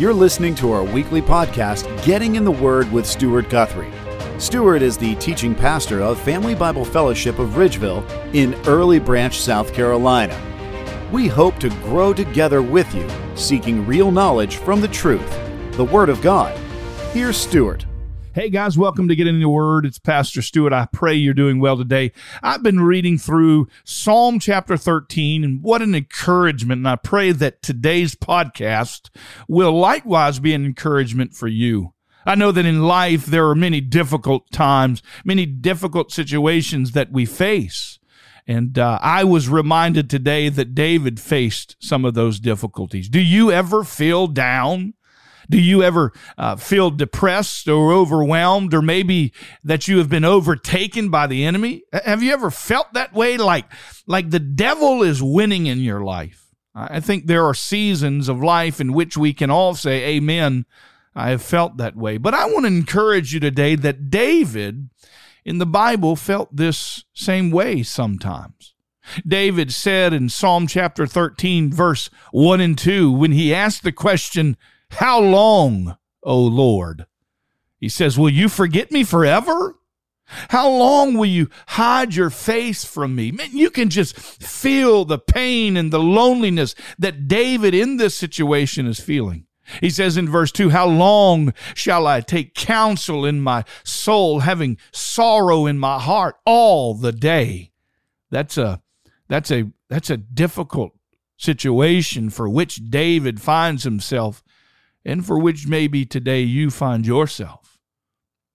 You're listening to our weekly podcast, Getting in the Word with Stuart Guthrie. Stuart is the teaching pastor of Family Bible Fellowship of Ridgeville in Early Branch, South Carolina. We hope to grow together with you, seeking real knowledge from the truth, the Word of God. Here's Stuart. Hey guys, welcome to Get in the Word. It's Pastor Stuart. I pray you're doing well today. I've been reading through Psalm chapter 13, and what an encouragement. And I pray that today's podcast will likewise be an encouragement for you. I know that in life there are many difficult times, many difficult situations that we face. And uh, I was reminded today that David faced some of those difficulties. Do you ever feel down? Do you ever uh, feel depressed or overwhelmed, or maybe that you have been overtaken by the enemy? Have you ever felt that way, like like the devil is winning in your life? I think there are seasons of life in which we can all say, "Amen." I have felt that way, but I want to encourage you today that David in the Bible felt this same way sometimes. David said in Psalm chapter 13, verse 1 and 2, when he asked the question, how long, O Lord? He says, Will you forget me forever? How long will you hide your face from me? Man, you can just feel the pain and the loneliness that David in this situation is feeling. He says in verse 2, How long shall I take counsel in my soul, having sorrow in my heart all the day? That's a that's a that's a difficult situation for which David finds himself and for which maybe today you find yourself.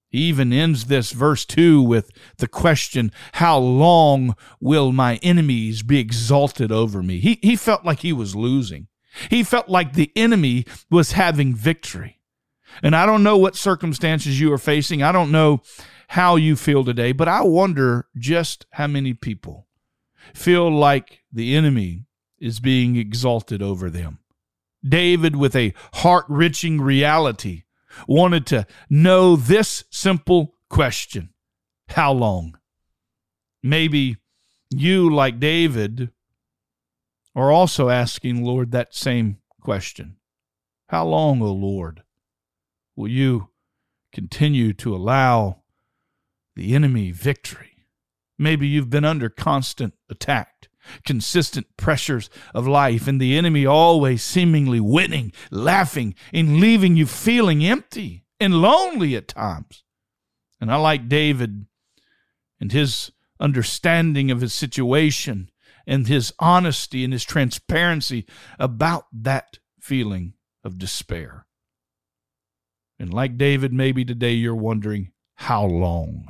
He even ends this verse 2 with the question, How long will my enemies be exalted over me? He, he felt like he was losing. He felt like the enemy was having victory. And I don't know what circumstances you are facing. I don't know how you feel today, but I wonder just how many people feel like the enemy is being exalted over them. David, with a heart wrenching reality, wanted to know this simple question How long? Maybe you, like David, are also asking, Lord, that same question How long, O Lord, will you continue to allow the enemy victory? Maybe you've been under constant attack consistent pressures of life, and the enemy always seemingly winning, laughing, and leaving you feeling empty and lonely at times. And I like David and his understanding of his situation and his honesty and his transparency about that feeling of despair. And like David, maybe today you're wondering, how long?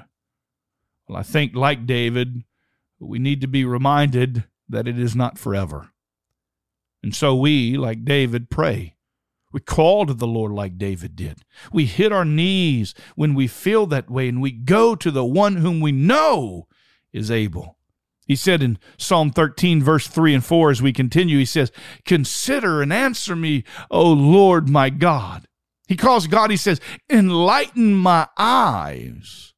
Well, I think, like David, we need to be reminded that it is not forever. And so we, like David, pray. We call to the Lord like David did. We hit our knees when we feel that way, and we go to the one whom we know is able. He said in Psalm 13, verse 3 and 4, as we continue, he says, Consider and answer me, O Lord my God. He calls God, he says, Enlighten my eyes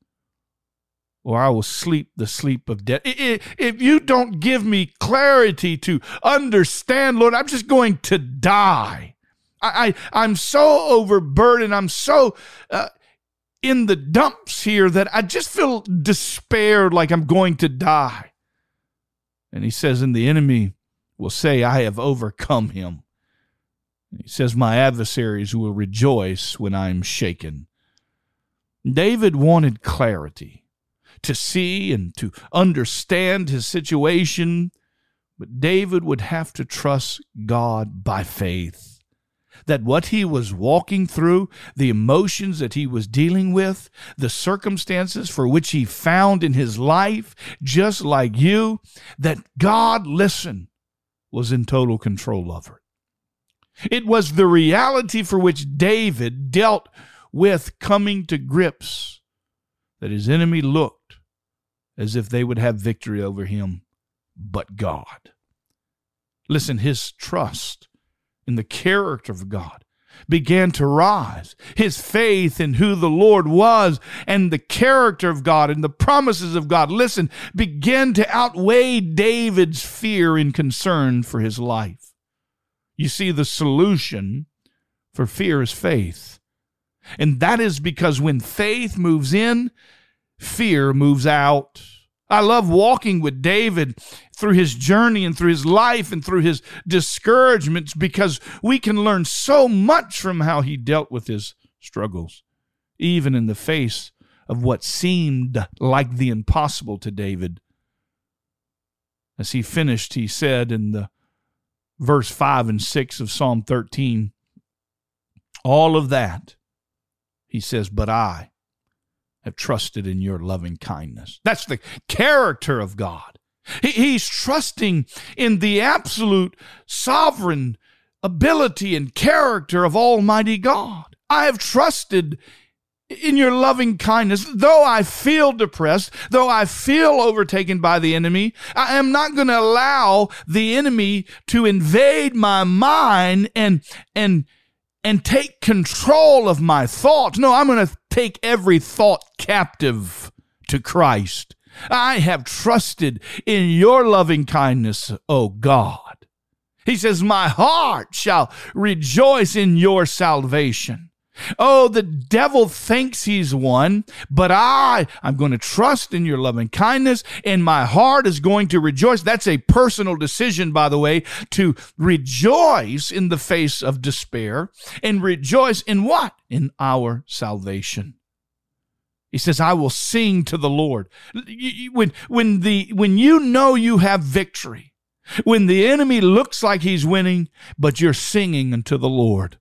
or I will sleep the sleep of death. If you don't give me clarity to understand, Lord, I'm just going to die. I, I am so overburdened. I'm so uh, in the dumps here that I just feel despaired, like I'm going to die. And he says, and the enemy will say, I have overcome him. He says, My adversaries will rejoice when I am shaken. David wanted clarity to see and to understand his situation. But David would have to trust God by faith. That what he was walking through, the emotions that he was dealing with, the circumstances for which he found in his life, just like you, that God, listen, was in total control of it. It was the reality for which David dealt with coming to grips that his enemy looked as if they would have victory over him, but God. Listen, his trust in the character of God began to rise. His faith in who the Lord was and the character of God and the promises of God, listen, began to outweigh David's fear and concern for his life. You see, the solution for fear is faith. And that is because when faith moves in, fear moves out. I love walking with David through his journey and through his life and through his discouragements because we can learn so much from how he dealt with his struggles, even in the face of what seemed like the impossible to David. As he finished, he said in the verse 5 and 6 of Psalm 13, all of that, he says, but I have trusted in your loving kindness. That's the character of God. He, he's trusting in the absolute sovereign ability and character of Almighty God. I have trusted in your loving kindness, though I feel depressed, though I feel overtaken by the enemy, I am not going to allow the enemy to invade my mind and, and, and take control of my thoughts. No, I'm going to take every thought captive to Christ. I have trusted in your loving kindness, O God. He says, My heart shall rejoice in your salvation. Oh, the devil thinks he's won, but I, I'm going to trust in your loving kindness and my heart is going to rejoice. That's a personal decision, by the way, to rejoice in the face of despair and rejoice in what? In our salvation. He says, I will sing to the Lord. When, when the, when you know you have victory, when the enemy looks like he's winning, but you're singing unto the Lord.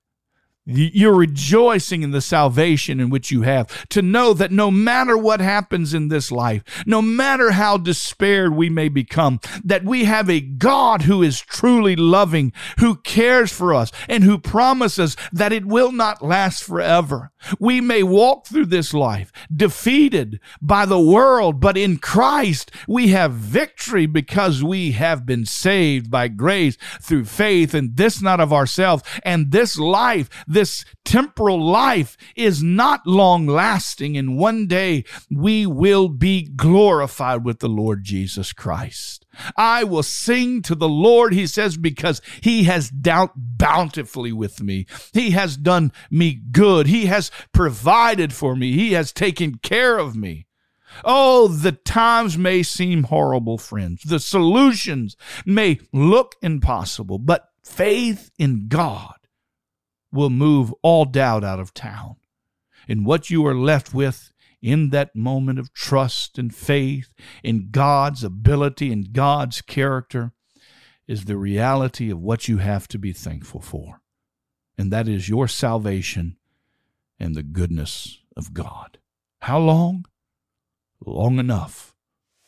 You're rejoicing in the salvation in which you have. To know that no matter what happens in this life, no matter how despaired we may become, that we have a God who is truly loving, who cares for us, and who promises that it will not last forever. We may walk through this life defeated by the world, but in Christ we have victory because we have been saved by grace through faith, and this not of ourselves. And this life, this temporal life is not long lasting, and one day we will be glorified with the Lord Jesus Christ. I will sing to the Lord, he says, because he has dealt bountifully with me. He has done me good. He has provided for me. He has taken care of me. Oh, the times may seem horrible, friends. The solutions may look impossible, but faith in God will move all doubt out of town. And what you are left with in that moment of trust and faith in God's ability and God's character is the reality of what you have to be thankful for. And that is your salvation and the goodness of God. How long? Long enough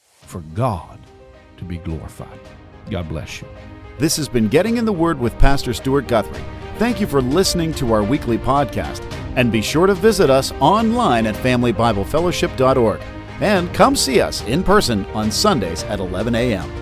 for God to be glorified. God bless you. This has been Getting in the Word with Pastor Stuart Guthrie. Thank you for listening to our weekly podcast. And be sure to visit us online at FamilyBibleFellowship.org. And come see us in person on Sundays at 11 a.m.